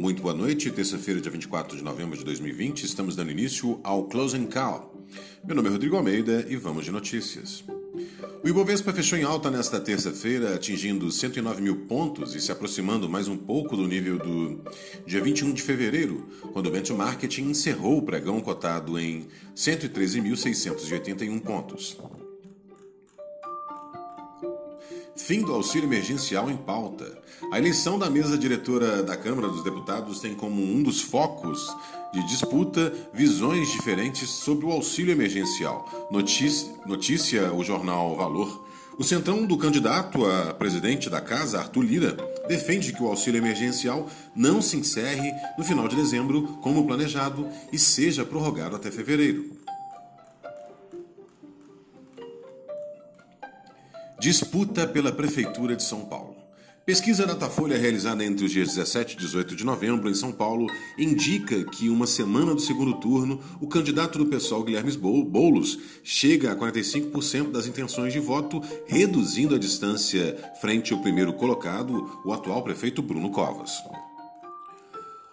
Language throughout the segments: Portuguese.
Muito boa noite, terça-feira, dia 24 de novembro de 2020, estamos dando início ao Closing Call. Meu nome é Rodrigo Almeida e vamos de notícias. O Ibovespa fechou em alta nesta terça-feira, atingindo 109 mil pontos e se aproximando mais um pouco do nível do dia 21 de fevereiro, quando o benchmark encerrou o pregão cotado em 113.681 pontos. Fim do auxílio emergencial em pauta. A eleição da mesa diretora da Câmara dos Deputados tem como um dos focos de disputa visões diferentes sobre o auxílio emergencial. Notícia, notícia o jornal Valor. O centrão do candidato a presidente da casa, Arthur Lira, defende que o auxílio emergencial não se encerre no final de dezembro, como planejado, e seja prorrogado até fevereiro. Disputa pela Prefeitura de São Paulo. Pesquisa Datafolha realizada entre os dias 17 e 18 de novembro em São Paulo indica que uma semana do segundo turno, o candidato do PSOL Guilherme Boulos chega a 45% das intenções de voto, reduzindo a distância frente ao primeiro colocado, o atual prefeito Bruno Covas.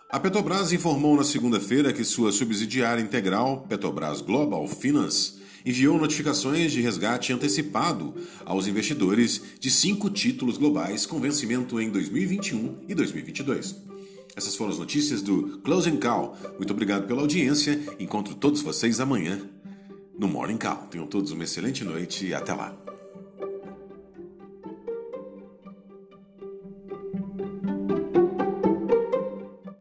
A Petrobras informou na segunda-feira que sua subsidiária integral, Petrobras Global Finance, enviou notificações de resgate antecipado aos investidores de cinco títulos globais com vencimento em 2021 e 2022. Essas foram as notícias do Closing Call. Muito obrigado pela audiência. Encontro todos vocês amanhã no Morning Call. Tenham todos uma excelente noite e até lá.